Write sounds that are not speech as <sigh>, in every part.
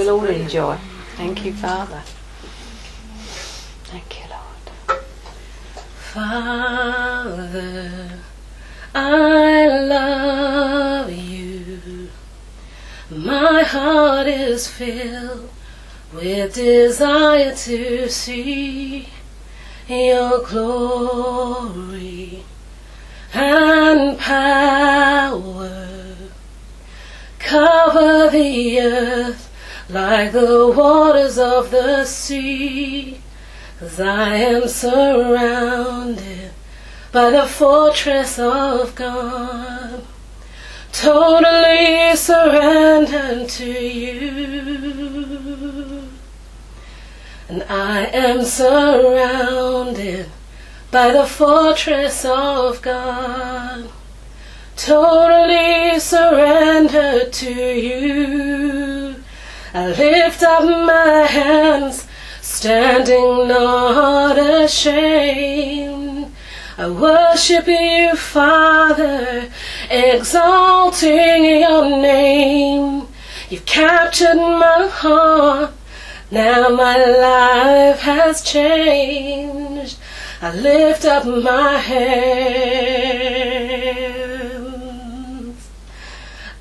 we'll all enjoy. Thank you, Father. Thank you, Lord. Father, I love you. My heart is filled with desire to see your glory and power cover the earth like the waters of the sea. Cause I am surrounded by the fortress of God, totally surrendered to you. And I am surrounded by the fortress of God, totally surrendered to you. I lift up my hands, standing not ashamed. I worship you, Father, exalting your name. You've captured my heart, now my life has changed. I lift up my hands.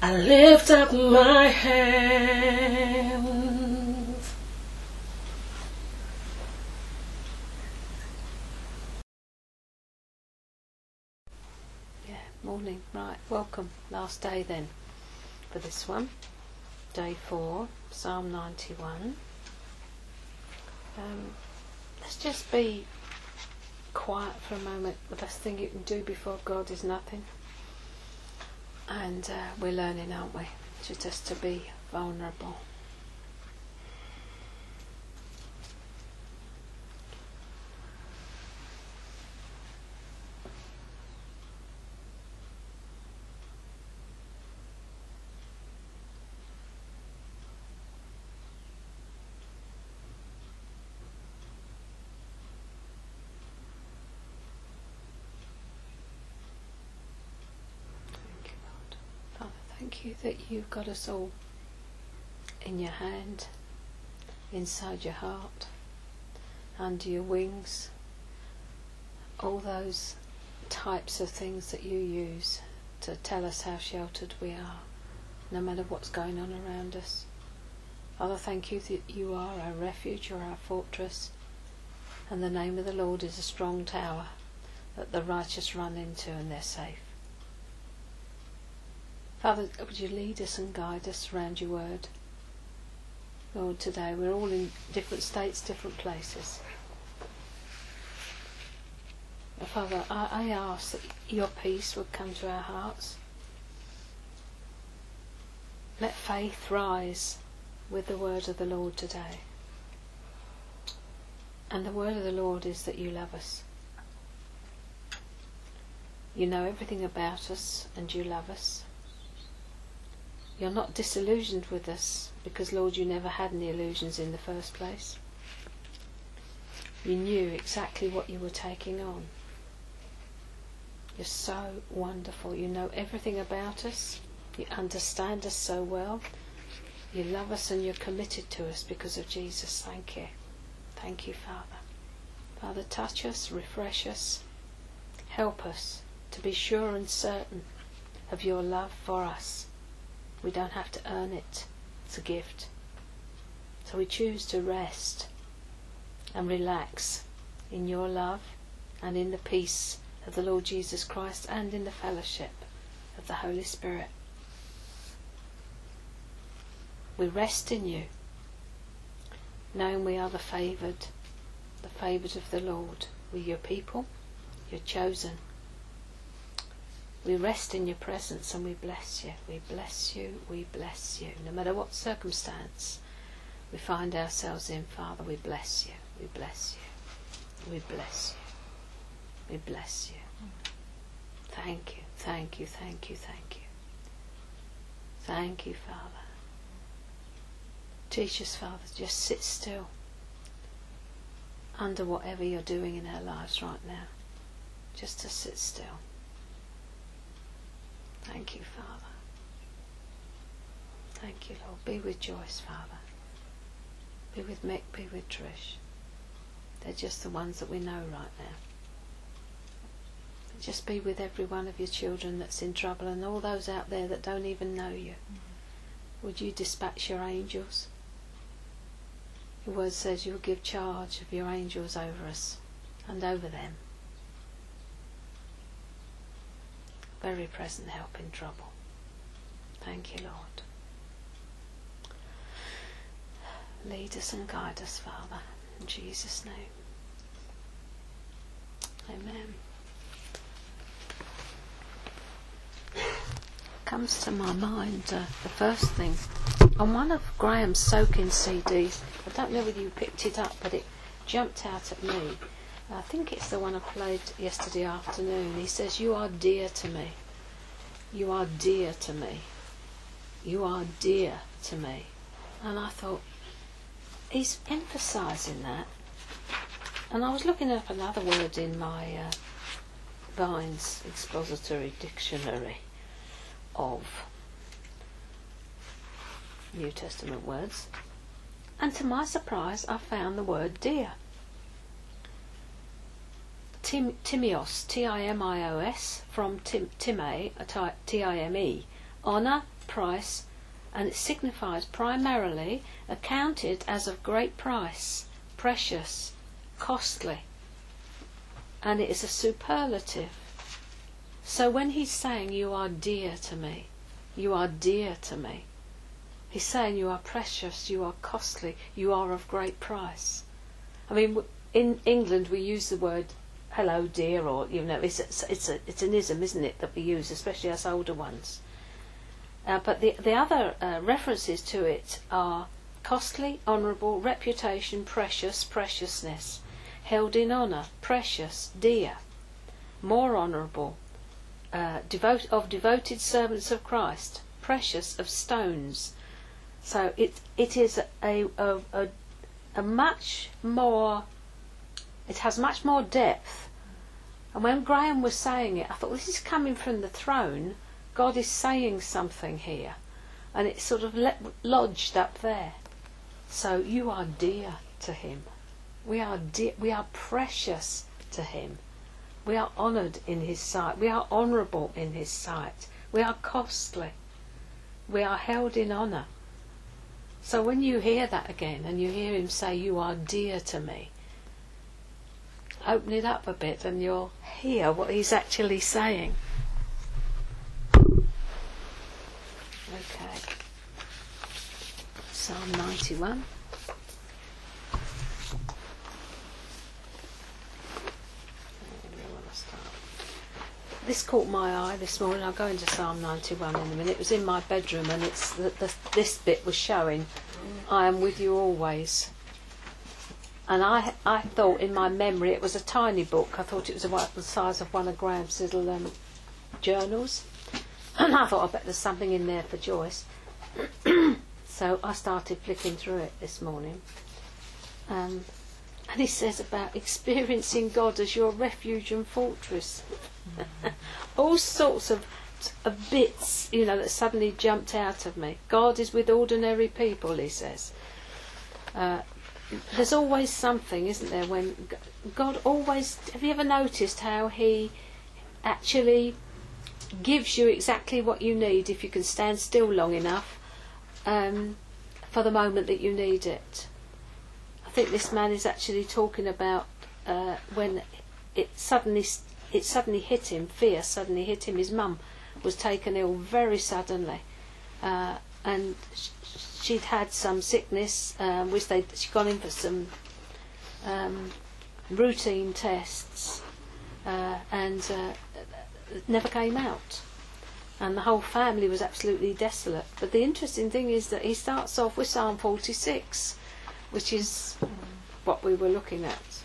I lift up my hands. Yeah, morning. Right, welcome. Last day then for this one. Day four, Psalm 91. Um, let's just be quiet for a moment. The best thing you can do before God is nothing. And uh, we're learning, aren't we? To just to be vulnerable. Thank you, Lord. Father, thank you that you've got us all in your hand, inside your heart, under your wings. All those types of things that you use to tell us how sheltered we are, no matter what's going on around us. Father, thank you that you are our refuge, you're our fortress, and the name of the Lord is a strong tower that the righteous run into and they're safe. Father, would you lead us and guide us around your word? Lord, today we're all in different states, different places. Father, I, I ask that your peace would come to our hearts. Let faith rise with the word of the Lord today. And the word of the Lord is that you love us. You know everything about us and you love us. You're not disillusioned with us because, Lord, you never had any illusions in the first place. You knew exactly what you were taking on. You're so wonderful. You know everything about us. You understand us so well. You love us and you're committed to us because of Jesus. Thank you. Thank you, Father. Father, touch us, refresh us, help us to be sure and certain of your love for us. We don't have to earn it. It's a gift. So we choose to rest and relax in your love and in the peace of the Lord Jesus Christ and in the fellowship of the Holy Spirit. We rest in you, knowing we are the favoured, the favoured of the Lord. We're your people, you're chosen. We rest in your presence and we bless you. We bless you. We bless you. No matter what circumstance we find ourselves in, Father, we bless you. We bless you. We bless you. We bless you. Thank you. Thank you. Thank you. Thank you. Thank you, Father. Teach us, Father, just sit still under whatever you're doing in our lives right now. Just to sit still. Thank you, Father. Thank you, Lord. Be with Joyce, Father. Be with Mick, be with Trish. They're just the ones that we know right now. Just be with every one of your children that's in trouble and all those out there that don't even know you. Mm-hmm. Would you dispatch your angels? Your word says you will give charge of your angels over us and over them. Very present help in trouble. Thank you, Lord. Lead us and guide us, Father, in Jesus' name. Amen. Comes to my mind uh, the first thing on one of Graham's soaking CDs. I don't know whether you picked it up, but it jumped out at me. I think it's the one I played yesterday afternoon. He says, You are dear to me. You are dear to me. You are dear to me. And I thought, he's emphasising that. And I was looking up another word in my uh, Vine's expository dictionary of New Testament words, and to my surprise, I found the word dear. Tim, timios, T-I-M-I-O-S, from tim, time, T-I-M-E, honour, price, and it signifies primarily accounted as of great price, precious, costly, and it is a superlative. So when he's saying, You are dear to me, you are dear to me, he's saying, You are precious, you are costly, you are of great price. I mean, in England we use the word hello dear, or, you know, it's, a, it's, a, it's an ism, isn't it, that we use, especially us older ones. Uh, but the, the other uh, references to it are costly, honourable, reputation, precious, preciousness, held in honour, precious, dear, more honourable, uh, devote, of devoted servants of Christ, precious of stones. So it it is a, a, a, a much more, it has much more depth. And when Graham was saying it, I thought, this is coming from the throne God is saying something here, and it's sort of le- lodged up there. So you are dear to Him. We are dear, we are precious to Him. We are honoured in His sight. We are honourable in His sight. We are costly. We are held in honour. So when you hear that again and you hear Him say, You are dear to me, open it up a bit and you'll hear what He's actually saying. Okay. Psalm 91. This caught my eye this morning. I'll go into Psalm 91 in a minute. It was in my bedroom and it's the, the, this bit was showing, I am with you always. And I, I thought in my memory it was a tiny book. I thought it was about the size of one of Graham's little um, journals. <clears throat> And I thought, I bet there's something in there for Joyce. <clears throat> so I started flicking through it this morning. Um, and he says about experiencing God as your refuge and fortress. <laughs> All sorts of, of bits, you know, that suddenly jumped out of me. God is with ordinary people, he says. Uh, there's always something, isn't there? When God always, have you ever noticed how He actually gives you exactly what you need if you can stand still long enough um, for the moment that you need it. I think this man is actually talking about uh, when it suddenly it suddenly hit him, fear suddenly hit him. His mum was taken ill very suddenly, uh, and she'd had some sickness, um, which they she'd gone in for some um, routine tests, uh, and uh, never came out. And the whole family was absolutely desolate. But the interesting thing is that he starts off with Psalm 46, which is what we were looking at.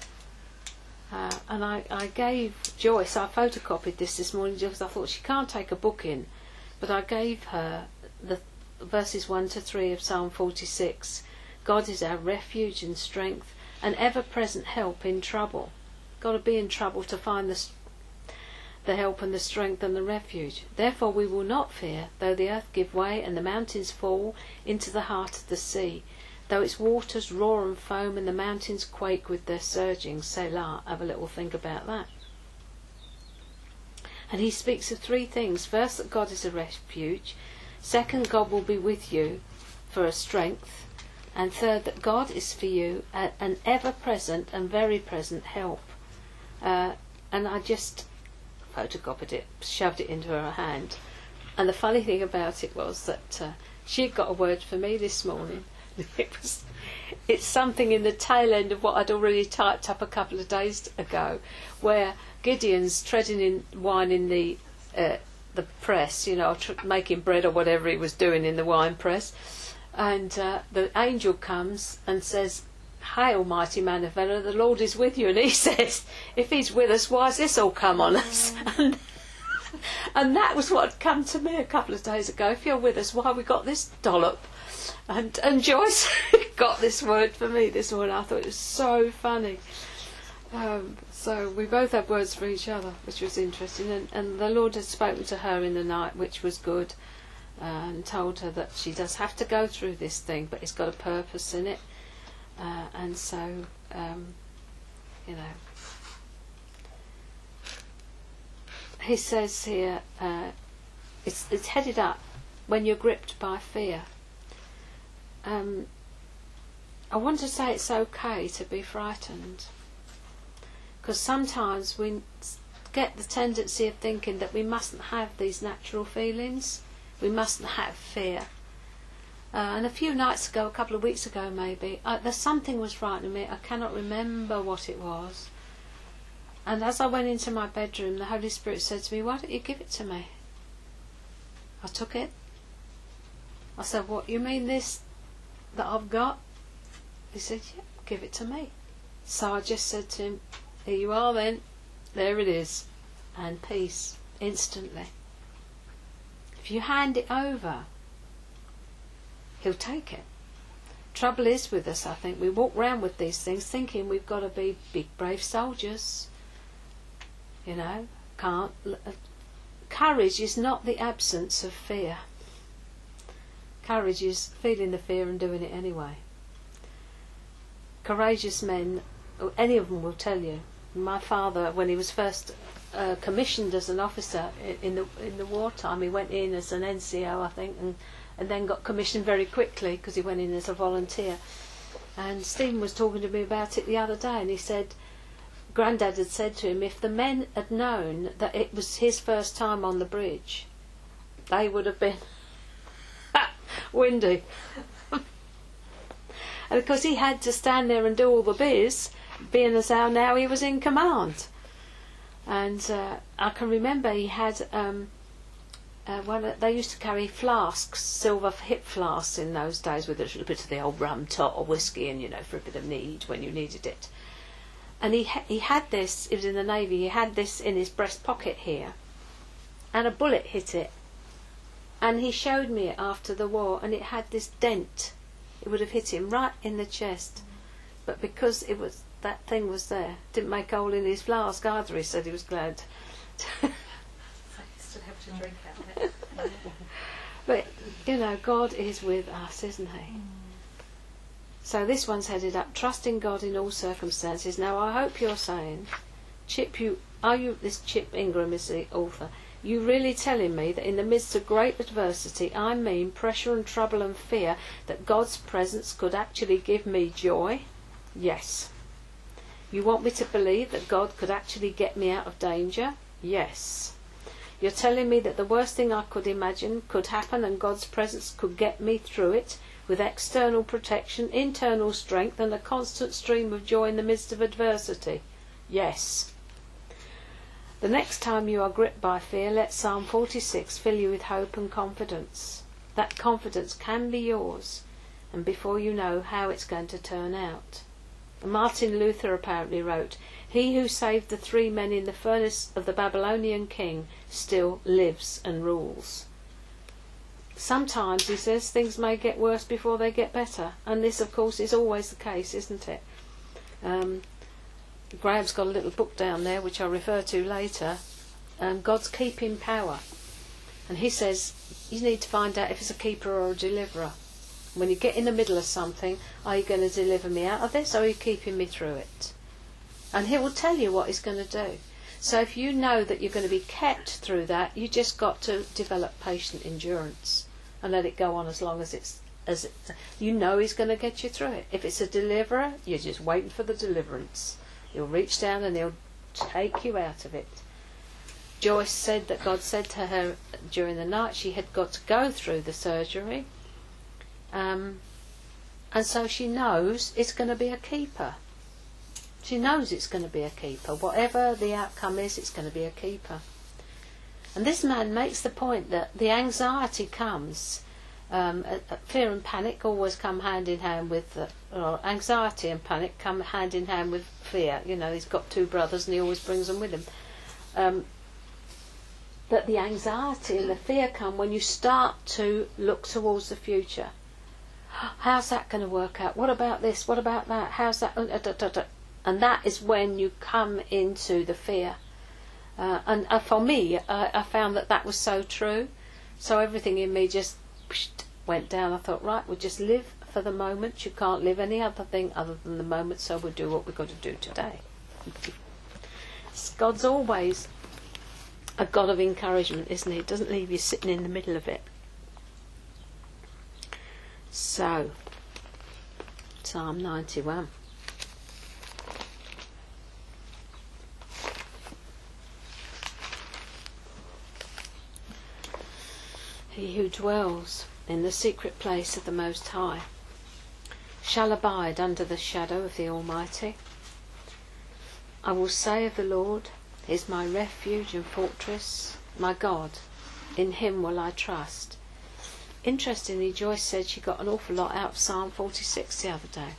Uh, and I, I gave Joyce, I photocopied this this morning because I thought she can't take a book in, but I gave her the verses 1 to 3 of Psalm 46. God is our refuge and strength, an ever present help in trouble. Got to be in trouble to find the the help and the strength and the refuge. Therefore we will not fear, though the earth give way and the mountains fall into the heart of the sea, Though its waters roar and foam and the mountains quake with their surging, Selah, have a little think about that. And he speaks of three things. First, that God is a refuge. Second, God will be with you for a strength. And third, that God is for you an ever present and very present help. Uh, and I just photocopied it, shoved it into her hand. And the funny thing about it was that uh, she had got a word for me this morning. <laughs> It was, it's something in the tail end of what I'd already typed up a couple of days ago, where Gideon's treading in wine in the uh, the press, you know, tr- making bread or whatever he was doing in the wine press, and uh, the angel comes and says, Hail, mighty man of valor, the Lord is with you. And he <laughs> says, If he's with us, why has this all come on us? <laughs> And, and that was what had come to me a couple of days ago. If you're with us, why we got this dollop? And, and Joyce <laughs> got this word for me this morning. I thought it was so funny. Um, so we both had words for each other, which was interesting. And, and the Lord had spoken to her in the night, which was good, uh, and told her that she does have to go through this thing, but it's got a purpose in it. Uh, and so, um, you know, he says here, uh, it's, it's headed up when you're gripped by fear. Um, I want to say it's okay to be frightened because sometimes we get the tendency of thinking that we mustn't have these natural feelings, we mustn't have fear. Uh, and a few nights ago, a couple of weeks ago maybe, there's something was frightening me. I cannot remember what it was. And as I went into my bedroom, the Holy Spirit said to me, Why don't you give it to me? I took it. I said, What, you mean this that I've got? He said, Yeah, give it to me. So I just said to him, Here you are then. There it is. And peace, instantly. If you hand it over, he'll take it. Trouble is with us, I think, we walk round with these things thinking we've got to be big, brave soldiers. You know, can't. Uh, courage is not the absence of fear. Courage is feeling the fear and doing it anyway. Courageous men, any of them will tell you. My father, when he was first uh, commissioned as an officer in the in the wartime, he went in as an NCO, I think, and and then got commissioned very quickly because he went in as a volunteer. And Stephen was talking to me about it the other day, and he said, Grandad had said to him, if the men had known that it was his first time on the bridge, they would have been <laughs> windy. <laughs> and because he had to stand there and do all the biz, being as how now he was in command. And uh, I can remember he had um, uh, well, they used to carry flasks, silver hip flasks in those days with a little bit of the old rum tot or whiskey and you know, for a bit of need when you needed it. And he ha- he had this. It was in the navy. He had this in his breast pocket here, and a bullet hit it. And he showed me it after the war, and it had this dent. It would have hit him right in the chest, but because it was that thing was there, didn't make a hole in his flask either. He said he was glad. <laughs> So still have to mm. drink out of it. <laughs> But, you know, God is with us, isn't He? Mm. So this one's headed up, trusting God in all circumstances. Now, I hope you're saying, Chip, you are you this Chip Ingram is the author? You really telling me that in the midst of great adversity, I mean pressure and trouble and fear, that God's presence could actually give me joy? Yes. You want me to believe that God could actually get me out of danger? Yes. You're telling me that the worst thing I could imagine could happen and God's presence could get me through it with external protection, internal strength, and a constant stream of joy in the midst of adversity? Yes. The next time you are gripped by fear, let Psalm 46 fill you with hope and confidence. That confidence can be yours, and before you know how it's going to turn out. Martin Luther apparently wrote, He who saved the three men in the furnace of the Babylonian king still lives and rules. Sometimes, he says, things may get worse before they get better, and this, of course, is always the case, isn't it? Um, Graham's got a little book down there which I'll refer to later, um, God's Keeping Power. And he says you need to find out if it's a keeper or a deliverer. When you get in the middle of something, are you going to deliver me out of this or are you keeping me through it? And he will tell you what he's going to do. So if you know that you're going to be kept through that, you just got to develop patient endurance and let it go on as long as it's as it, you know he's going to get you through it. If it's a deliverer, you're just waiting for the deliverance. He'll reach down and he'll take you out of it. Joyce said that God said to her during the night she had got to go through the surgery, um, and so she knows it's going to be a keeper. She knows it's going to be a keeper. Whatever the outcome is, it's going to be a keeper. And this man makes the point that the anxiety comes, um, fear and panic always come hand in hand with, or anxiety and panic come hand in hand with fear. You know, he's got two brothers and he always brings them with him. Um, that the anxiety and the fear come when you start to look towards the future. How's that going to work out? What about this? What about that? How's that? Uh, and that is when you come into the fear. Uh, and uh, for me, uh, I found that that was so true. So everything in me just went down. I thought, right, we'll just live for the moment. You can't live any other thing other than the moment, so we'll do what we've got to do today. God's always a God of encouragement, isn't He? He doesn't leave you sitting in the middle of it. So, Psalm 91. He who dwells in the secret place of the Most High shall abide under the shadow of the Almighty. I will say of the Lord, is my refuge and fortress, my God, in him will I trust. Interestingly, Joyce said she got an awful lot out of Psalm 46 the other day.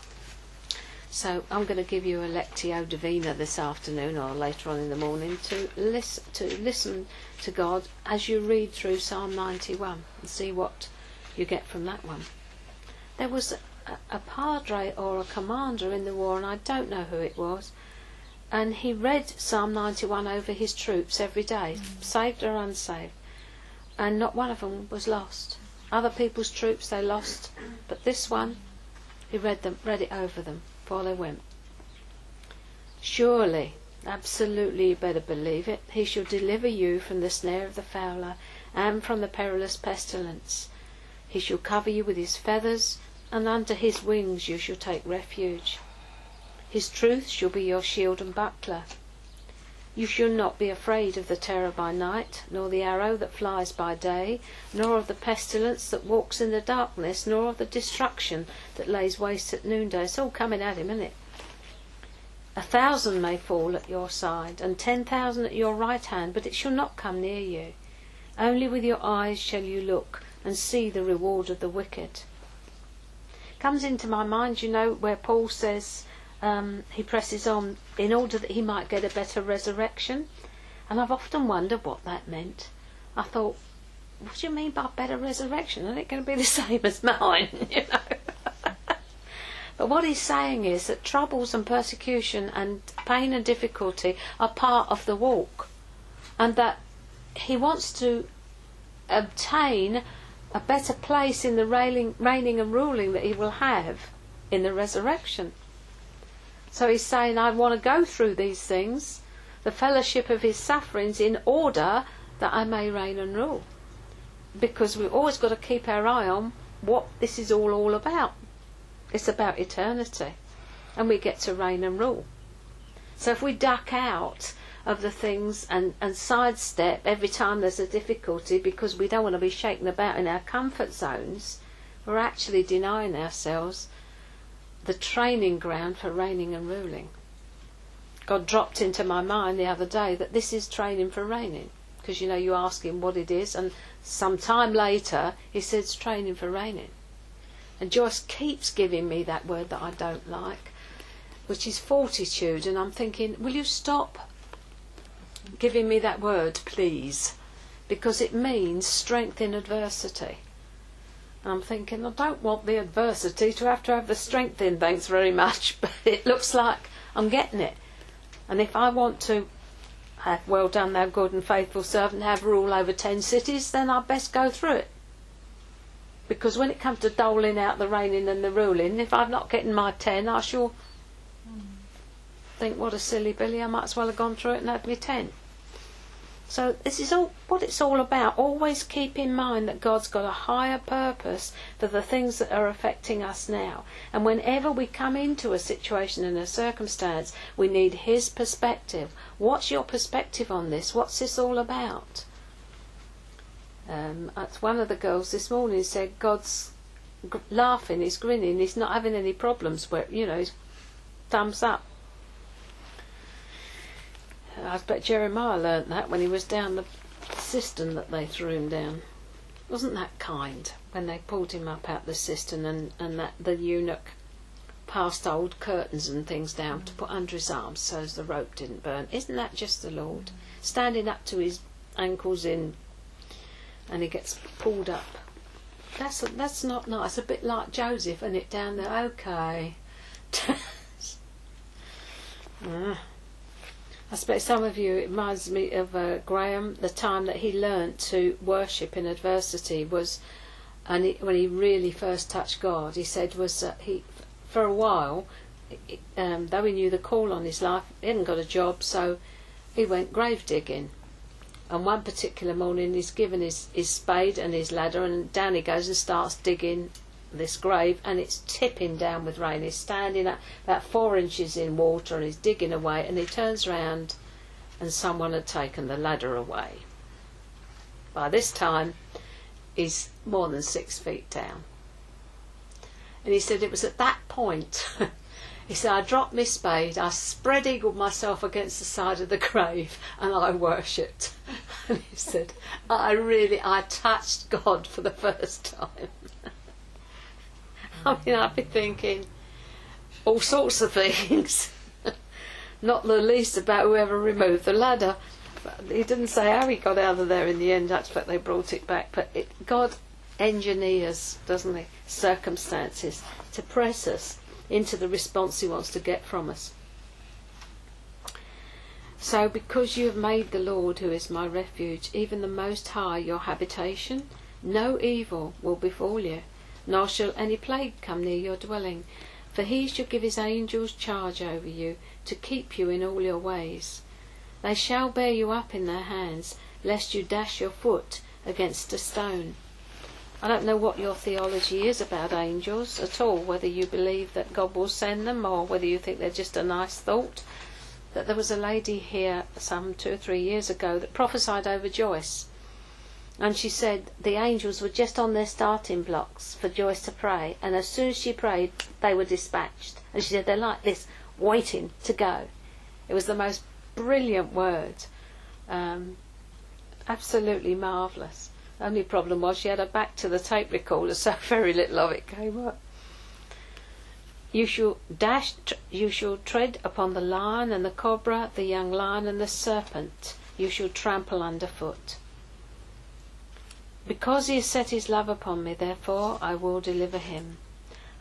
So I'm going to give you a Lectio Divina this afternoon or later on in the morning to listen to listen to God as you read through Psalm 91 and see what you get from that one. There was a, a padre or a commander in the war, and I don't know who it was, and he read Psalm 91 over his troops every day, mm. saved or unsaved, and not one of them was lost. Other people's troops they lost, but this one, he read them, read it over them before they went. Surely, absolutely, you better believe it, he shall deliver you from the snare of the fowler and from the perilous pestilence. He shall cover you with his feathers, and under his wings you shall take refuge. His truth shall be your shield and buckler. You shall not be afraid of the terror by night, nor the arrow that flies by day, nor of the pestilence that walks in the darkness, nor of the destruction that lays waste at noonday. It's all coming at him, isn't it? A thousand may fall at your side, and ten thousand at your right hand, but it shall not come near you. Only with your eyes shall you look and see the reward of the wicked. Comes into my mind, you know, where Paul says, um, he presses on in order that he might get a better resurrection. And I've often wondered what that meant. I thought, what do you mean by better resurrection? Isn't it going to be <laughs> the same as mine? <laughs> you know. <laughs> but what he's saying is that troubles and persecution and pain and difficulty are part of the walk, and that he wants to obtain a better place in the reigning, reigning and ruling that he will have in the resurrection. So he's saying, I want to go through these things, the fellowship of his sufferings, in order that I may reign and rule. Because we've always got to keep our eye on what this is all, all about. It's about eternity. And we get to reign and rule. So if we duck out of the things and, and sidestep every time there's a difficulty because we don't want to be shaken about in our comfort zones, we're actually denying ourselves the training ground for reigning and ruling. God dropped into my mind the other day that this is training for reigning. Because you know, you ask him what it is, and some time later he says training for reigning. And Joyce keeps giving me that word that I don't like, which is fortitude. And I'm thinking, will you stop giving me that word, please? Because it means strength in adversity. And I'm thinking, I don't want the adversity to have to have the strength in, thanks very much, <laughs> but it looks like I'm getting it. And if I want to have well done, thou good and faithful servant, have rule over ten cities, then I'd best go through it. Because when it comes to doling out the reigning and the ruling, if I'm not getting my ten, I shall hmm. think, what a silly Billy, I might as well have gone through it and had my ten. So this is all what it's all about. Always keep in mind that God's got a higher purpose for the things that are affecting us now. And whenever we come into a situation and a circumstance, we need His perspective. What's your perspective on this? What's this all about? Um, one of the girls this morning said God's g- laughing, he's grinning, he's not having any problems. Where you know, he's thumbs up. I bet Jeremiah learnt that when he was down the cistern that they threw him down. Wasn't that kind when they pulled him up out the cistern and, and that the eunuch passed old curtains and things down to put under his arms so as the rope didn't burn? Isn't that just the Lord? Standing up to his ankles in and he gets pulled up. That's that's not nice. A bit like Joseph and it down there. Okay. <laughs> Ah. I suppose some of you, it reminds me of uh, Graham, the time that he learnt to worship in adversity was, and he, when he really first touched God, he said was that he, for a while, um, though he knew the call on his life, he hadn't got a job, so he went grave digging. And one particular morning, he's given his, his spade and his ladder, and down he goes and starts digging this grave, and it's tipping down with rain. He's standing at about four inches in water, and he's digging away, and he turns round, and someone had taken the ladder away. By this time, he's more than six feet down. And he said it was at that point <laughs> He said, I dropped my spade, I spread eagled myself against the side of the grave, and I worshipped. <laughs> And he said, I really, I touched God for the <laughs> first time. I mean, I've been thinking all sorts of things, <laughs> not the least about whoever removed the ladder. But he didn't say how he got out of there in the end. I expect they brought it back. But it, God engineers, doesn't he, circumstances to press us into the response he wants to get from us. So, because you have made the Lord, who is my refuge, even the Most High, your habitation, no evil will befall you, nor shall any plague come near your dwelling. For he shall give his angels charge over you, to keep you in all your ways. They shall bear you up in their hands, lest you dash your foot against a stone. I don't know what your theology is about angels at all, whether you believe that God will send them or whether you think they're just a nice thought. That there was a lady here some two or three years ago that prophesied over Joyce. And she said the angels were just on their starting blocks for Joyce to pray, and as soon as she prayed, they were dispatched. And she said they're like this, waiting to go. It was the most brilliant word. Um, absolutely marvellous. Only problem was she had her back to the tape recorder, <laughs> so very little of it came up. You shall dash, you shall tread upon the lion and the cobra, the young lion and the serpent. You shall trample underfoot. Because he has set his love upon me, therefore I will deliver him.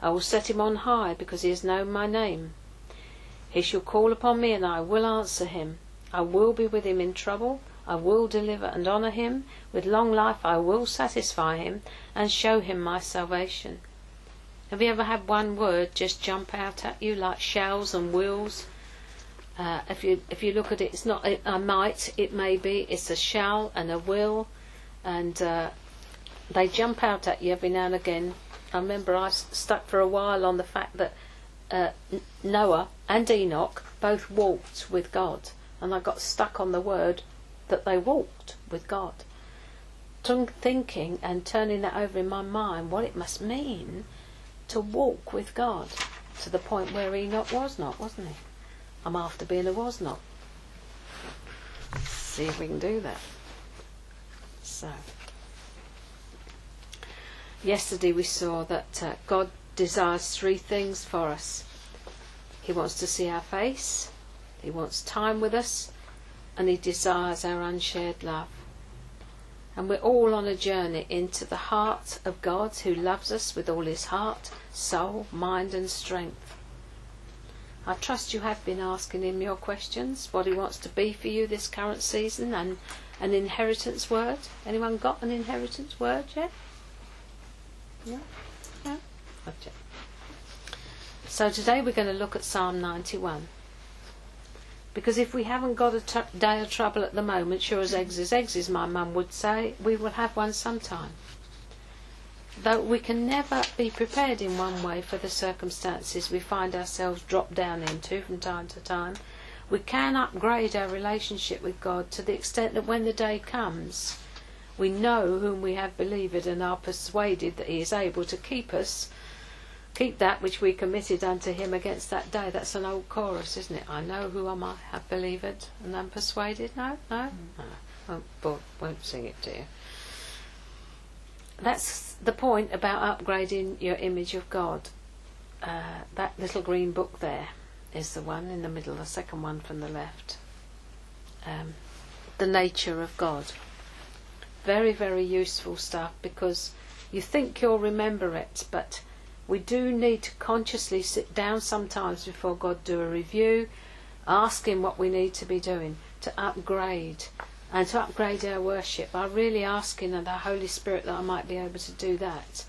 I will set him on high, because he has known my name. He shall call upon me, and I will answer him. I will be with him in trouble. I will deliver and honour him. With long life I will satisfy him and show him my salvation. Have you ever had one word just jump out at you like shells and wills? Uh, if you if you look at it, it's not a might. It may be. It's a shall and a will, and uh, they jump out at you every now and again. I remember I stuck for a while on the fact that uh, Noah and Enoch both walked with God, and I got stuck on the word that they walked with God. Thinking and turning that over in my mind, what it must mean to walk with God to the point where Enoch was not, wasn't he? I'm after being a was not. See if we can do that. So, yesterday we saw that uh, God desires three things for us. He wants to see our face, He wants time with us, and He desires our unshared love. And we're all on a journey into the heart of God who loves us with all His heart, soul, mind, and strength. I trust you have been asking Him your questions, what He wants to be for you this current season, and an inheritance word. Anyone got an inheritance word yet? Yeah. Yeah. Okay. So today we're going to look at Psalm 91. Because if we haven't got a t- day of trouble at the moment, sure as eggs is eggs, as my mum would say, we will have one sometime. Though we can never be prepared in one way for the circumstances we find ourselves dropped down into from time to time, we can upgrade our relationship with God to the extent that when the day comes, we know whom we have believed and are persuaded that He is able to keep us keep that which we committed unto him against that day. That's an old chorus, isn't it? I know who am I have believed and am persuaded. No, no, no. Won't, won't, won't sing it to you. That's the point about upgrading your image of God. Uh, that little green book there is the one in the middle, the second one from the left. Um, the nature of God. Very, very useful stuff because you think you'll remember it, but we do need to consciously sit down sometimes before God, do a review, ask Him what we need to be doing to upgrade and to upgrade our worship. I'm really asking the Holy Spirit that I might be able to do that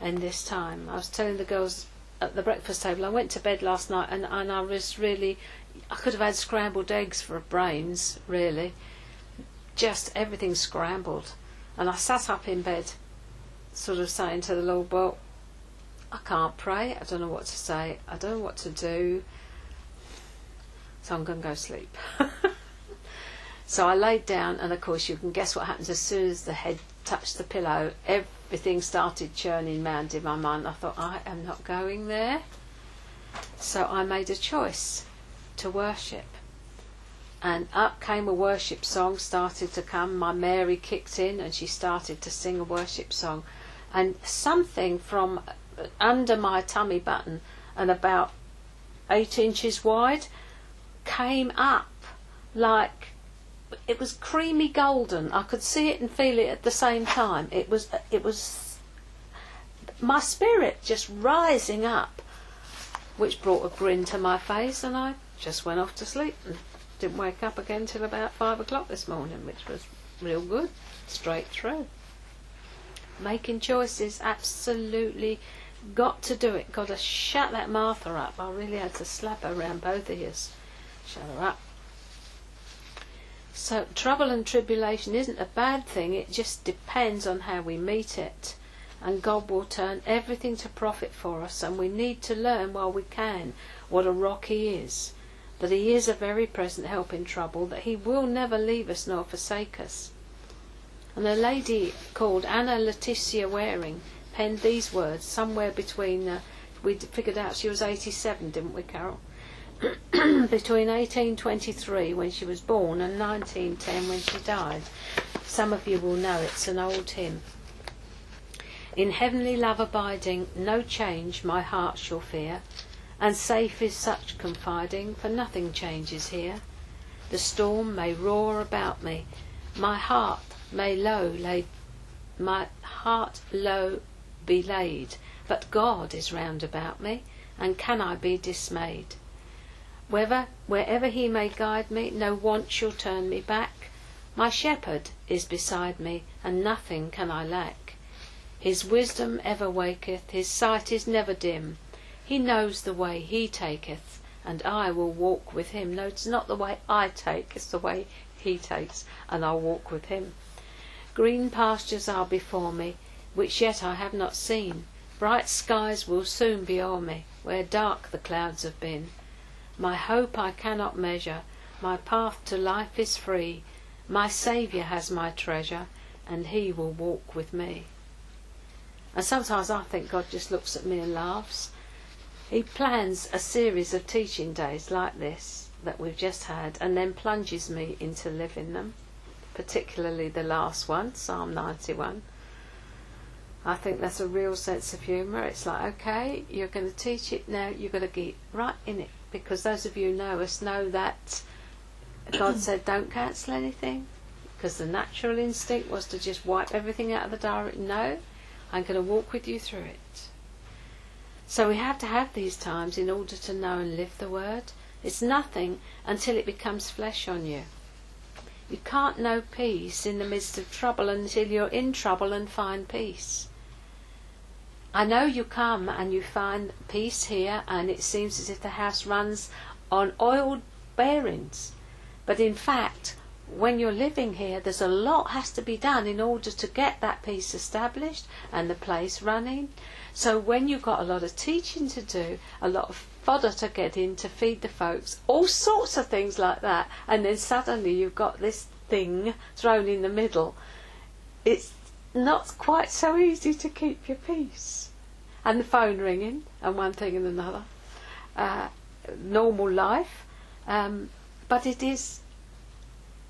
in this time. I was telling the girls at the breakfast table, I went to bed last night and, and I was really, I could have had scrambled eggs for brains, really. Just everything scrambled. And I sat up in bed, sort of saying to the Lord, well, I can't pray. I don't know what to say. I don't know what to do. So I'm going to go sleep. <laughs> so I laid down, and of course, you can guess what happens as soon as the head touched the pillow. Everything started churning round in my mind. I thought, I am not going there. So I made a choice to worship. And up came a worship song, started to come. My Mary kicked in and she started to sing a worship song. And something from under my tummy button and about eight inches wide came up like it was creamy golden. I could see it and feel it at the same time. It was it was my spirit just rising up, which brought a grin to my face, and I just went off to sleep and didn't wake up again till about five o'clock this morning, which was real good, straight through. Making choices absolutely got to do it. Got to shut that Martha up. I really had to slap her around both ears. Shut her up. So trouble and tribulation isn't a bad thing. It just depends on how we meet it. And God will turn everything to profit for us. And we need to learn while we can what a rock He is. That He is a very present help in trouble. That He will never leave us nor forsake us. And a lady called Anna Laetitia Waring penned these words somewhere between, uh, we figured out she was 87, didn't we, Carol? <clears throat> between 1823 when she was born and 1910 when she died. Some of you will know it's an old hymn. In heavenly love abiding, no change my heart shall fear, and safe is such confiding, for nothing changes here. The storm may roar about me, my heart may low lay, my heart low be laid, but God is round about me, and can I be dismayed? Whether, wherever he may guide me, no want shall turn me back. My shepherd is beside me, and nothing can I lack. His wisdom ever waketh, his sight is never dim. He knows the way he taketh, and I will walk with him. No, it's not the way I take, it's the way he takes, and I'll walk with him. Green pastures are before me, which yet I have not seen. Bright skies will soon be o'er me, where dark the clouds have been. My hope I cannot measure, my path to life is free. My Saviour has my treasure, and He will walk with me. And sometimes I think God just looks at me and laughs. He plans a series of teaching days like this that we've just had, and then plunges me into living them, particularly the last one, Psalm 91. I think that's a real sense of humour. It's like, okay, you're going to teach it now, you're going to get right in it. Because those of you who know us know that God <clears throat> said, don't cancel anything. Because the natural instinct was to just wipe everything out of the diary. No, I'm going to walk with you through it. So we have to have these times in order to know and live the word. It's nothing until it becomes flesh on you. You can't know peace in the midst of trouble until you're in trouble and find peace. I know you come and you find peace here, and it seems as if the house runs on oiled bearings. But in fact, when you're living here, there's a lot has to be done in order to get that peace established and the place running. So when you've got a lot of teaching to do, a lot of fodder to get in to feed the folks, all sorts of things like that, and then suddenly you've got this thing thrown in the middle. It's not quite so easy to keep your peace. And the phone ringing, and one thing and another. Uh, normal life. Um, but it is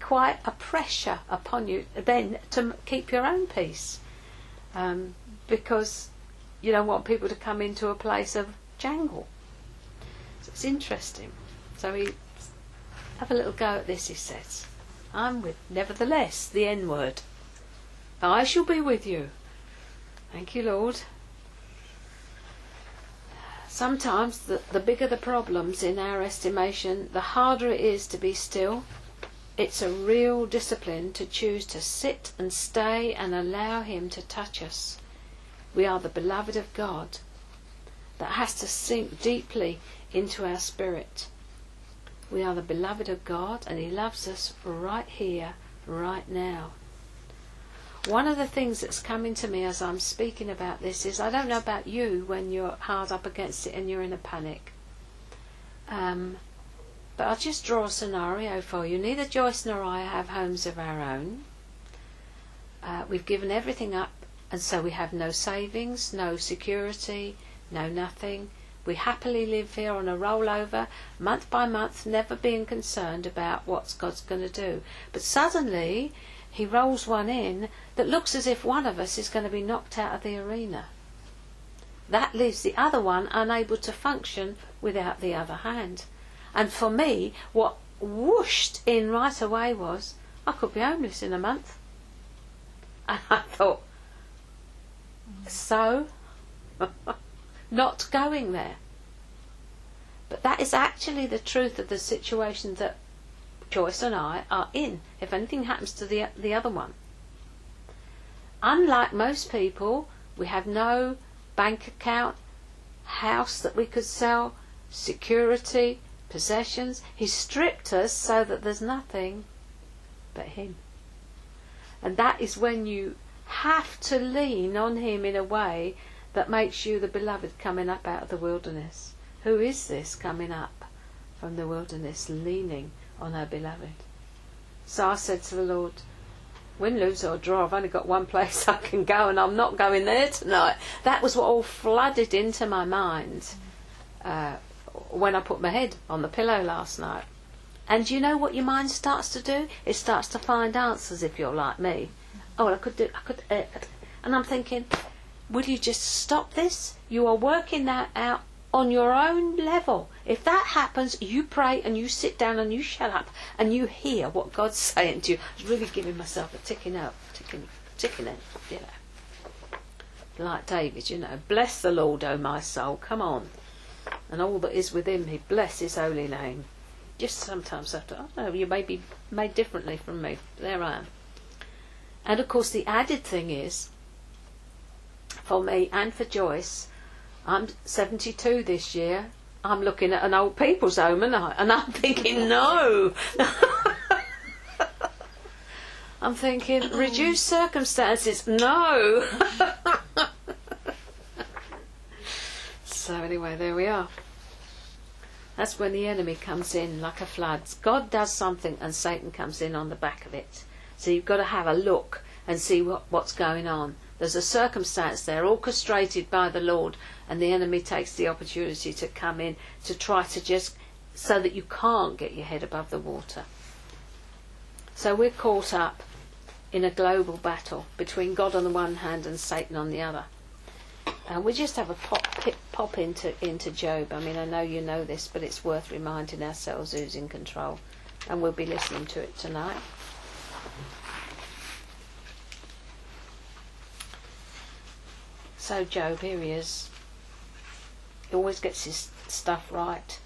quite a pressure upon you then to keep your own peace. Um, because you don't want people to come into a place of jangle. So it's interesting. So he have a little go at this, he says. I'm with nevertheless the N word. I shall be with you. Thank you, Lord. Sometimes the, the bigger the problems in our estimation, the harder it is to be still. It's a real discipline to choose to sit and stay and allow Him to touch us. We are the beloved of God. That has to sink deeply into our spirit. We are the beloved of God and He loves us right here, right now. One of the things that's coming to me as I'm speaking about this is I don't know about you when you're hard up against it and you're in a panic. Um, but I'll just draw a scenario for you. Neither Joyce nor I have homes of our own. Uh, we've given everything up, and so we have no savings, no security, no nothing. We happily live here on a rollover, month by month, never being concerned about what God's going to do. But suddenly, he rolls one in that looks as if one of us is going to be knocked out of the arena. That leaves the other one unable to function without the other hand. And for me, what whooshed in right away was, I could be homeless in a month. <laughs> And I thought, so? <laughs> Not going there. But that is actually the truth of the situation that Joyce and I are in if anything happens to the, the other one. Unlike most people, we have no bank account, house that we could sell, security, possessions. He stripped us so that there's nothing but Him. And that is when you have to lean on Him in a way that makes you the beloved coming up out of the wilderness. Who is this coming up from the wilderness, leaning on her beloved? So I said to the Lord, win, lose or draw, I've only got one place I can go and I'm not going there tonight. That was what all flooded into my mind uh, when I put my head on the pillow last night. And you know what your mind starts to do? It starts to find answers if you're like me. Oh, I could do, I could, uh, and I'm thinking, will you just stop this? You are working that out on your own level. If that happens, you pray and you sit down and you shut up and you hear what God's saying to you. I was really giving myself a ticking up, ticking, ticking it, you know. Like David, you know, bless the Lord, O my soul, come on. And all that is within me, bless his holy name. Just sometimes to, I don't know, oh, you may be made differently from me. There I am. And of course, the added thing is, for me and for Joyce, I'm 72 this year. I'm looking at an old people's home, and, I, and I'm thinking, no. <laughs> I'm thinking, reduced circumstances, no. <laughs> so, anyway, there we are. That's when the enemy comes in like a flood. God does something, and Satan comes in on the back of it. So, you've got to have a look and see what, what's going on. There's a circumstance there orchestrated by the Lord, and the enemy takes the opportunity to come in to try to just so that you can't get your head above the water. So we're caught up in a global battle between God on the one hand and Satan on the other. And we just have a pop, pop into into Job. I mean, I know you know this, but it's worth reminding ourselves who's in control, and we'll be listening to it tonight. So Job, here he is. He always gets his stuff right.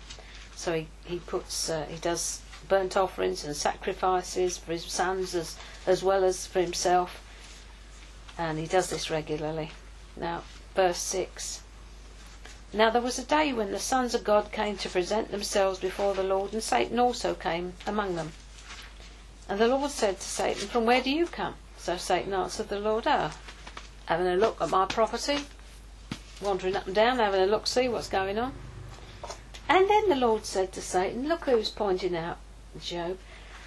So he, he puts uh, he does burnt offerings and sacrifices for his sons as as well as for himself, and he does this regularly. Now, verse 6. Now there was a day when the sons of God came to present themselves before the Lord, and Satan also came among them. And the Lord said to Satan, From where do you come? So Satan answered the Lord, Ah, having a look at my property, wandering up and down, having a look, see what's going on. And then the Lord said to Satan, Look who's pointing out Job.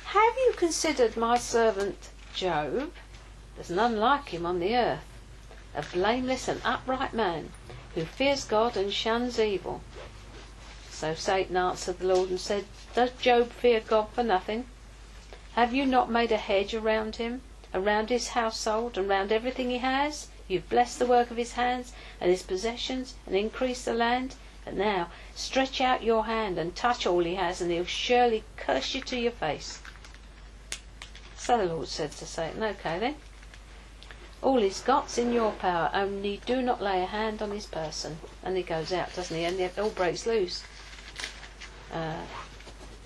Have you considered my servant Job? There's none like him on the earth, a blameless and upright man, who fears God and shuns evil. So Satan answered the Lord and said, Does Job fear God for nothing? Have you not made a hedge around him, around his household, and round everything he has? You've blessed the work of his hands and his possessions, and increased the land. And now stretch out your hand and touch all he has, and he'll surely curse you to your face. So the Lord said to Satan, Okay then. All he's got's in your power, only do not lay a hand on his person. And he goes out, doesn't he? And it all breaks loose. Uh,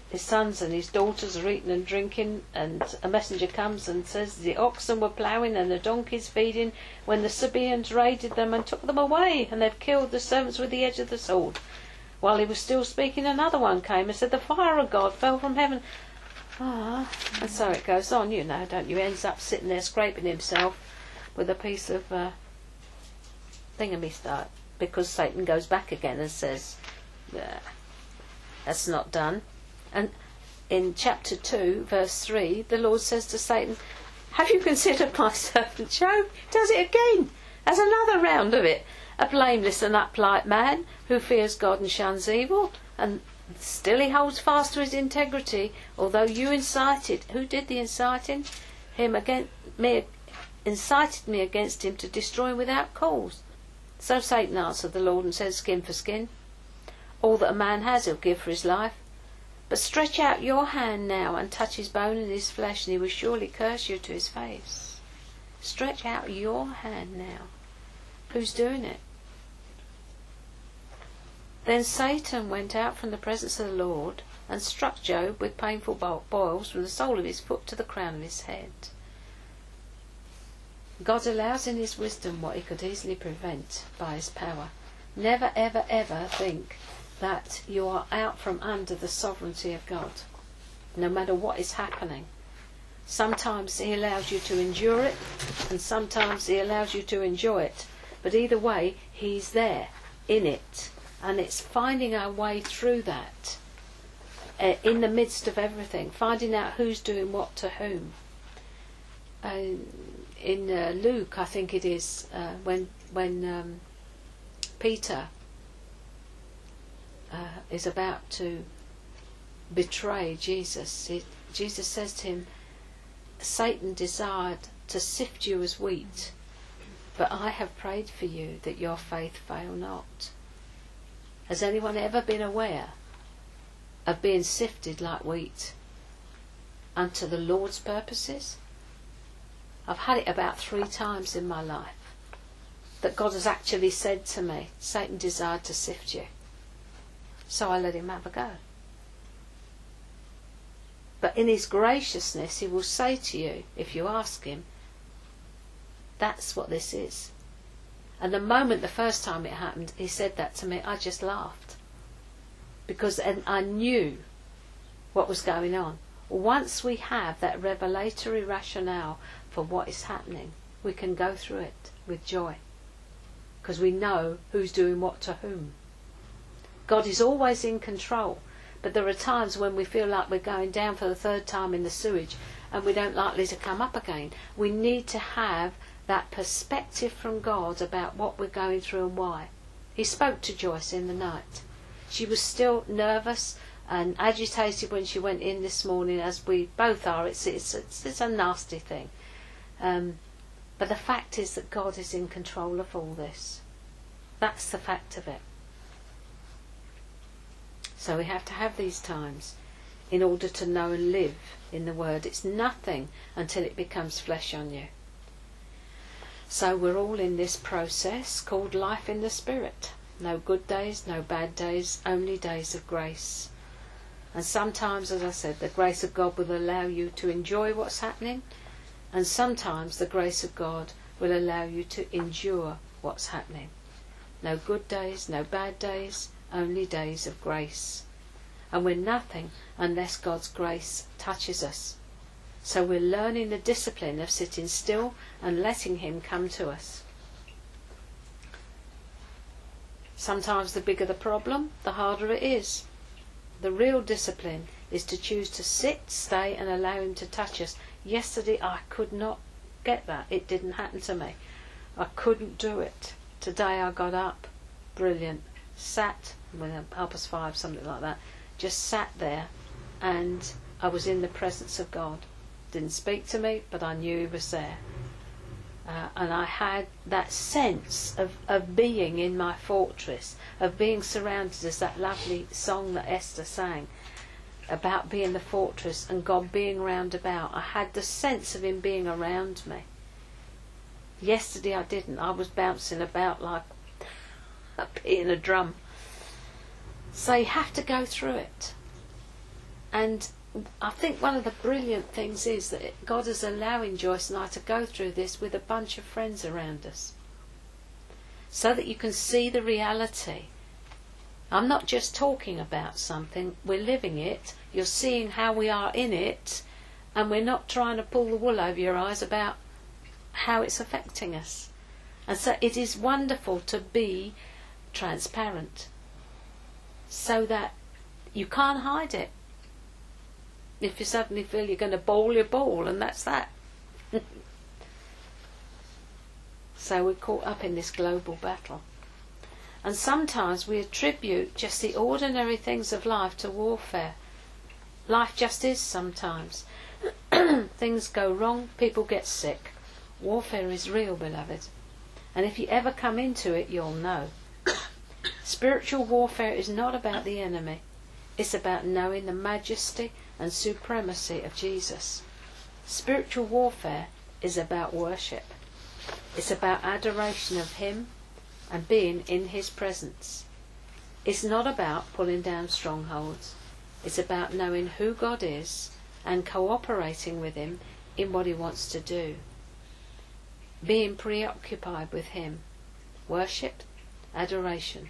his sons and his daughters are eating and drinking, and a messenger comes and says the oxen were ploughing and the donkeys feeding when the Sabaeans raided them and took them away, and they've killed the servants with the edge of the sword. While he was still speaking, another one came and said, The fire of God fell from heaven. Ah, and so it goes on, you know, don't you? He ends up sitting there scraping himself with a piece of uh, thingamy because Satan goes back again and says, That's not done. And in chapter 2, verse 3, the Lord says to Satan, Have you considered my <laughs> servant Job? Does it again. As another round of it. A blameless and upright man who fears God and shuns evil. And still he holds fast to his integrity, although you incited. Who did the inciting? Him against me, incited me against him to destroy him without cause. So Satan answered the Lord and said, Skin for skin. All that a man has he'll give for his life. But stretch out your hand now and touch his bone and his flesh, and he will surely curse you to his face. Stretch out your hand now. Who's doing it? Then Satan went out from the presence of the Lord and struck Job with painful boils from the sole of his foot to the crown of his head. God allows in his wisdom what he could easily prevent by his power. Never, ever, ever think that you are out from under the sovereignty of God, no matter what is happening. Sometimes He allows you to endure it, and sometimes He allows you to enjoy it. But either way, He's there, in it, and it's finding our way through that, uh, in the midst of everything, finding out who's doing what to whom. Uh, in uh, Luke, I think it is, uh, when when um, Peter uh, is about to betray Jesus, it, Jesus says to him, Satan desired to sift you as wheat, but I have prayed for you that your faith fail not. Has anyone ever been aware of being sifted like wheat unto the Lord's purposes? I've had it about three times in my life that God has actually said to me, Satan desired to sift you. So I let him have a go. But in his graciousness, he will say to you, if you ask him, that's what this is. And the moment the first time it happened, he said that to me, I just laughed. Because I knew what was going on. Once we have that revelatory rationale for what is happening, we can go through it with joy. Because we know who's doing what to whom. God is always in control. But there are times when we feel like we're going down for the third time in the sewage and we don't likely to come up again. We need to have that perspective from God about what we're going through and why. He spoke to Joyce in the night. She was still nervous and agitated when she went in this morning, as we both are. It's, it's, it's, it's a nasty thing. Um, but the fact is that God is in control of all this. That's the fact of it. So we have to have these times in order to know and live in the Word. It's nothing until it becomes flesh on you. So we're all in this process called life in the Spirit. No good days, no bad days, only days of grace. And sometimes, as I said, the grace of God will allow you to enjoy what's happening, and sometimes the grace of God will allow you to endure what's happening. No good days, no bad days, only days of grace. And we're nothing unless God's grace touches us. So we're learning the discipline of sitting still and letting Him come to us. Sometimes the bigger the problem, the harder it is. The real discipline is to choose to sit, stay, and allow Him to touch us. Yesterday I could not get that. It didn't happen to me. I couldn't do it. Today I got up, brilliant, sat, with half past five, something like that, just sat there, and I was in the presence of God. Didn't speak to me, but I knew He was there. Uh, and I had that sense of, of being in my fortress, of being surrounded, as that lovely song that Esther sang about being the fortress and God being round about. I had the sense of Him being around me. Yesterday I didn't. I was bouncing about like a pea in a drum. So you have to go through it. And I think one of the brilliant things is that God is allowing Joyce and I to go through this with a bunch of friends around us. So that you can see the reality. I'm not just talking about something, we're living it, you're seeing how we are in it, and we're not trying to pull the wool over your eyes about how it's affecting us. And so it is wonderful to be transparent so that you can't hide it. If you suddenly feel you're going to bowl your ball, and that's that. <laughs> so we're caught up in this global battle. And sometimes we attribute just the ordinary things of life to warfare. Life just is sometimes. <clears throat> things go wrong, people get sick. Warfare is real, beloved. And if you ever come into it, you'll know. Spiritual warfare is not about the enemy, it's about knowing the majesty and supremacy of Jesus. Spiritual warfare is about worship, it's about adoration of Him and being in His presence. It's not about pulling down strongholds, it's about knowing who God is and cooperating with Him in what He wants to do. Being preoccupied with Him. Worship, adoration.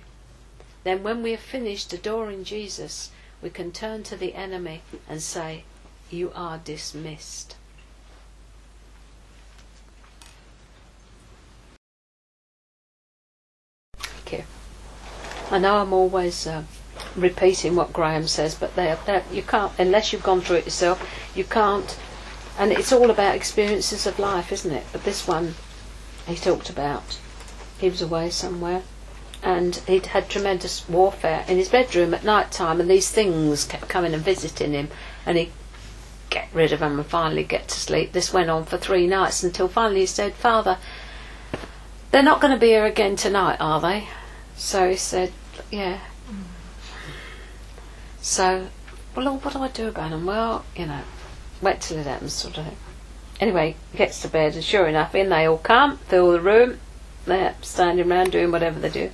Then, when we have finished adoring Jesus, we can turn to the enemy and say, You are dismissed. Thank you. I know I'm always uh, repeating what Graham says, but they are, you can't, unless you've gone through it yourself, you can't. And it's all about experiences of life, isn't it? But this one he talked about. He was away somewhere and he'd had tremendous warfare in his bedroom at night time, and these things kept coming and visiting him, and he'd get rid of them and finally get to sleep. This went on for three nights until finally he said, Father, they're not going to be here again tonight, are they? So he said, Yeah. So, well, Lord, what do I do about them? Well, you know, wait till it happens, sort of thing. Anyway, gets to bed, and sure enough, in they all come, fill the room. They're standing around doing whatever they do.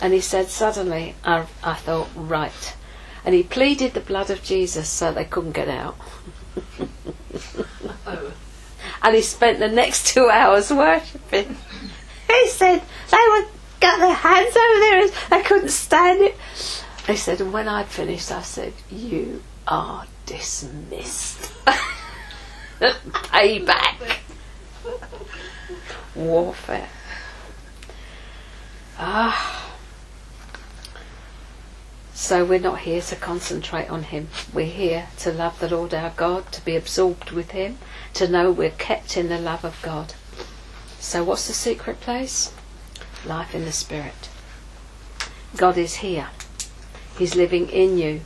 And he said, suddenly, I, I thought, right. And he pleaded the blood of Jesus so they couldn't get out. <laughs> and he spent the next two hours worshipping. He said they were got their hands over their heads. They couldn't stand it. He said, and when I'd finished, I said, "You are dismissed." <laughs> Payback. <laughs> Warfare. Ah. So we're not here to concentrate on Him. We're here to love the Lord our God, to be absorbed with Him, to know we're kept in the love of God. So, what's the secret place? Life in the Spirit. God is here. He's living in you.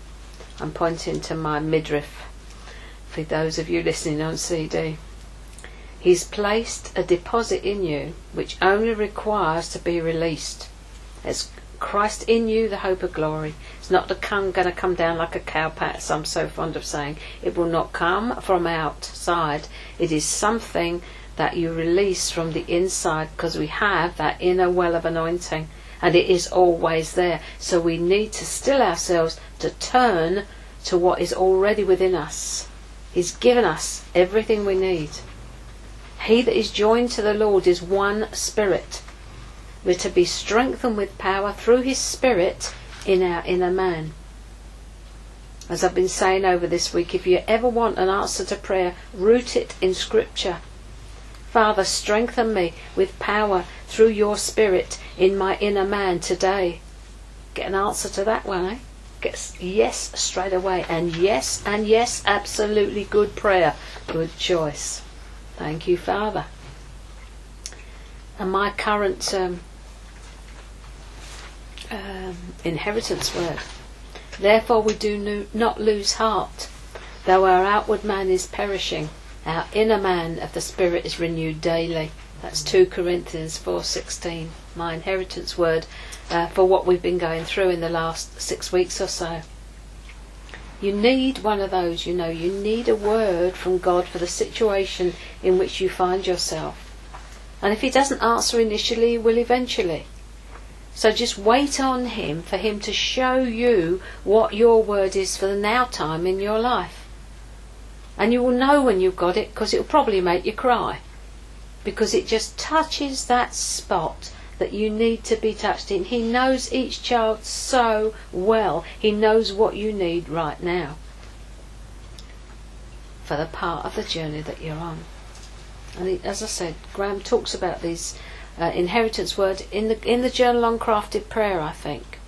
I'm pointing to my midriff for those of you listening on CD. He's placed a deposit in you which only requires to be released. It's Christ in you, the hope of glory. It's not going to come down like a cowpat, as I'm so fond of saying. It will not come from outside. It is something that you release from the inside because we have that inner well of anointing and it is always there. So we need to still ourselves to turn to what is already within us. He's given us everything we need. He that is joined to the Lord is one spirit. We're to be strengthened with power through His Spirit in our inner man. As I've been saying over this week, if you ever want an answer to prayer, root it in Scripture. Father, strengthen me with power through your Spirit in my inner man today. Get an answer to that one, eh? Get yes straight away. And yes, and yes, absolutely good prayer. Good choice. Thank you, Father. And my current um, um, inheritance word. Therefore, we do no, not lose heart, though our outward man is perishing. Our inner man of the Spirit is renewed daily. That's 2 Corinthians 4:16. My inheritance word uh, for what we've been going through in the last six weeks or so. You need one of those, you know. You need a word from God for the situation in which you find yourself. And if He doesn't answer initially, He will eventually. So just wait on Him for Him to show you what your word is for the now time in your life. And you will know when you've got it because it will probably make you cry. Because it just touches that spot that you need to be touched in. He knows each child so well. He knows what you need right now for the part of the journey that you're on. And he, as I said, Graham talks about these uh, inheritance word in the in the journal on crafted prayer. I think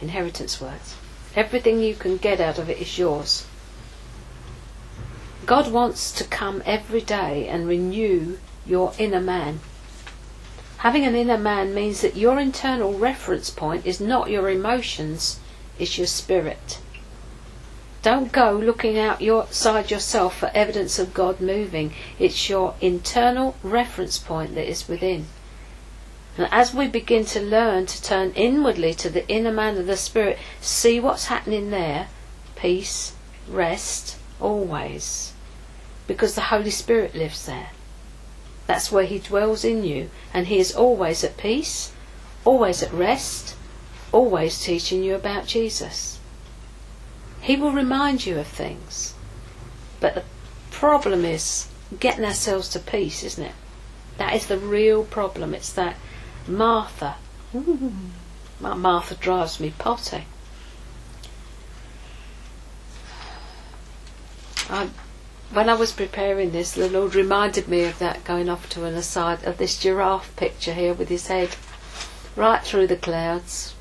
inheritance words. Everything you can get out of it is yours. God wants to come every day and renew your inner man. Having an inner man means that your internal reference point is not your emotions, it's your spirit. Don't go looking outside yourself for evidence of God moving. It's your internal reference point that is within. And as we begin to learn to turn inwardly to the inner man of the Spirit, see what's happening there peace, rest, always. Because the Holy Spirit lives there. That's where He dwells in you, and He is always at peace, always at rest, always teaching you about Jesus. He will remind you of things. But the problem is getting ourselves to peace, isn't it? That is the real problem. It's that Martha. <laughs> Martha drives me potty. I, when I was preparing this, the Lord reminded me of that going off to an aside of this giraffe picture here with his head right through the clouds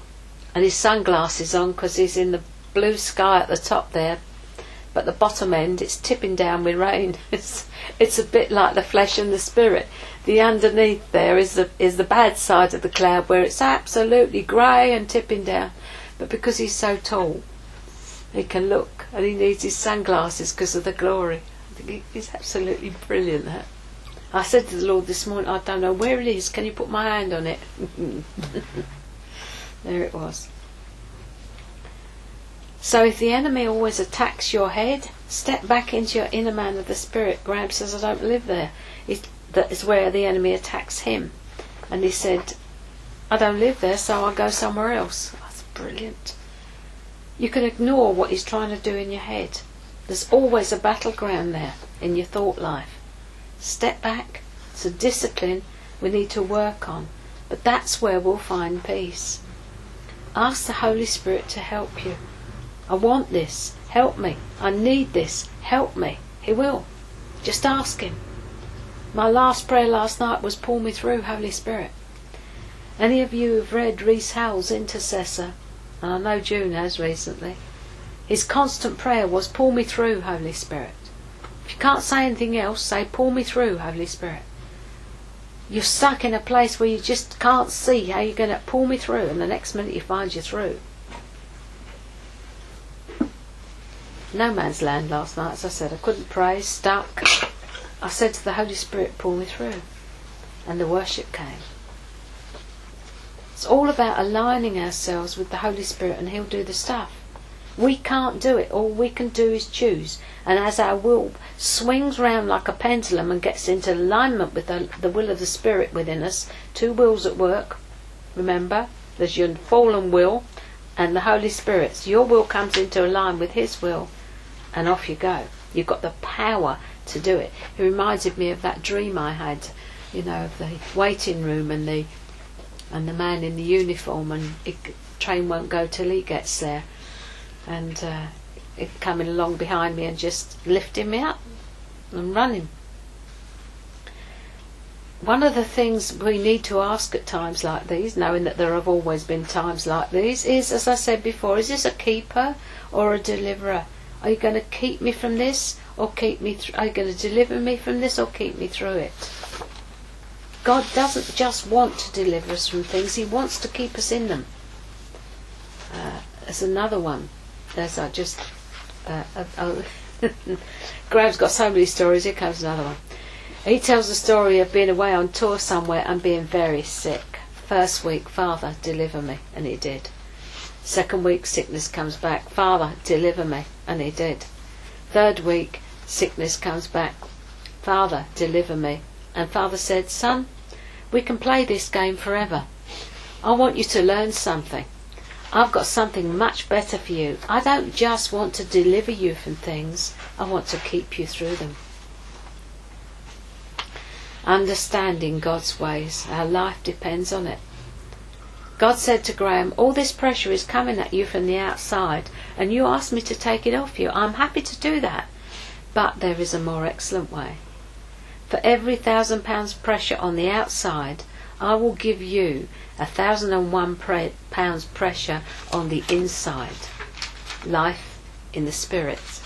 and his sunglasses on because he's in the blue sky at the top there, but the bottom end it's tipping down with rain. <laughs> It's it's a bit like the flesh and the spirit. The underneath there is the is the bad side of the cloud where it's absolutely grey and tipping down. But because he's so tall, he can look, and he needs his sunglasses because of the glory. He's absolutely brilliant. That. I said to the Lord this morning, I don't know where it is. Can you put my hand on it? <laughs> there it was. So if the enemy always attacks your head, step back into your inner man of the spirit. Graham says, I don't live there. It, that is where the enemy attacks him. And he said, I don't live there, so I'll go somewhere else. That's brilliant. You can ignore what he's trying to do in your head. There's always a battleground there in your thought life. Step back. It's a discipline we need to work on. But that's where we'll find peace. Ask the Holy Spirit to help you. I want this. Help me. I need this. Help me. He will. Just ask Him. My last prayer last night was pull me through, Holy Spirit. Any of you have read Rees Howells' Intercessor, and I know June has recently. His constant prayer was pull me through, Holy Spirit. If you can't say anything else, say pull me through, Holy Spirit. You're stuck in a place where you just can't see how you're going to pull me through, and the next minute you find you're through. No man's land last night, as I said. I couldn't pray, stuck. I said to the Holy Spirit, pull me through. And the worship came. It's all about aligning ourselves with the Holy Spirit and He'll do the stuff. We can't do it. All we can do is choose. And as our will swings round like a pendulum and gets into alignment with the, the will of the Spirit within us, two wills at work, remember, there's your fallen will and the Holy Spirit's. Your will comes into line with His will and off you go. You've got the power to do it. It reminded me of that dream I had, you know, of the waiting room and the and the man in the uniform, and it, train won't go till he gets there, and uh, it coming along behind me and just lifting me up and running. One of the things we need to ask at times like these, knowing that there have always been times like these, is, as I said before, is this a keeper or a deliverer? Are you going to keep me from this or keep me? Th- are you going to deliver me from this or keep me through it? God doesn't just want to deliver us from things; He wants to keep us in them. Uh, there's another one. There's I just. Uh, uh. <laughs> Graham's got so many stories. Here comes another one. He tells the story of being away on tour somewhere and being very sick. First week, Father, deliver me, and he did. Second week, sickness comes back. Father, deliver me, and he did. Third week, sickness comes back. Father, deliver me. And Father said, Son, we can play this game forever. I want you to learn something. I've got something much better for you. I don't just want to deliver you from things, I want to keep you through them. Understanding God's ways, our life depends on it. God said to Graham, All this pressure is coming at you from the outside, and you asked me to take it off you. I'm happy to do that. But there is a more excellent way. For every thousand pounds pressure on the outside, I will give you a thousand and one pounds pressure on the inside. Life in the spirit.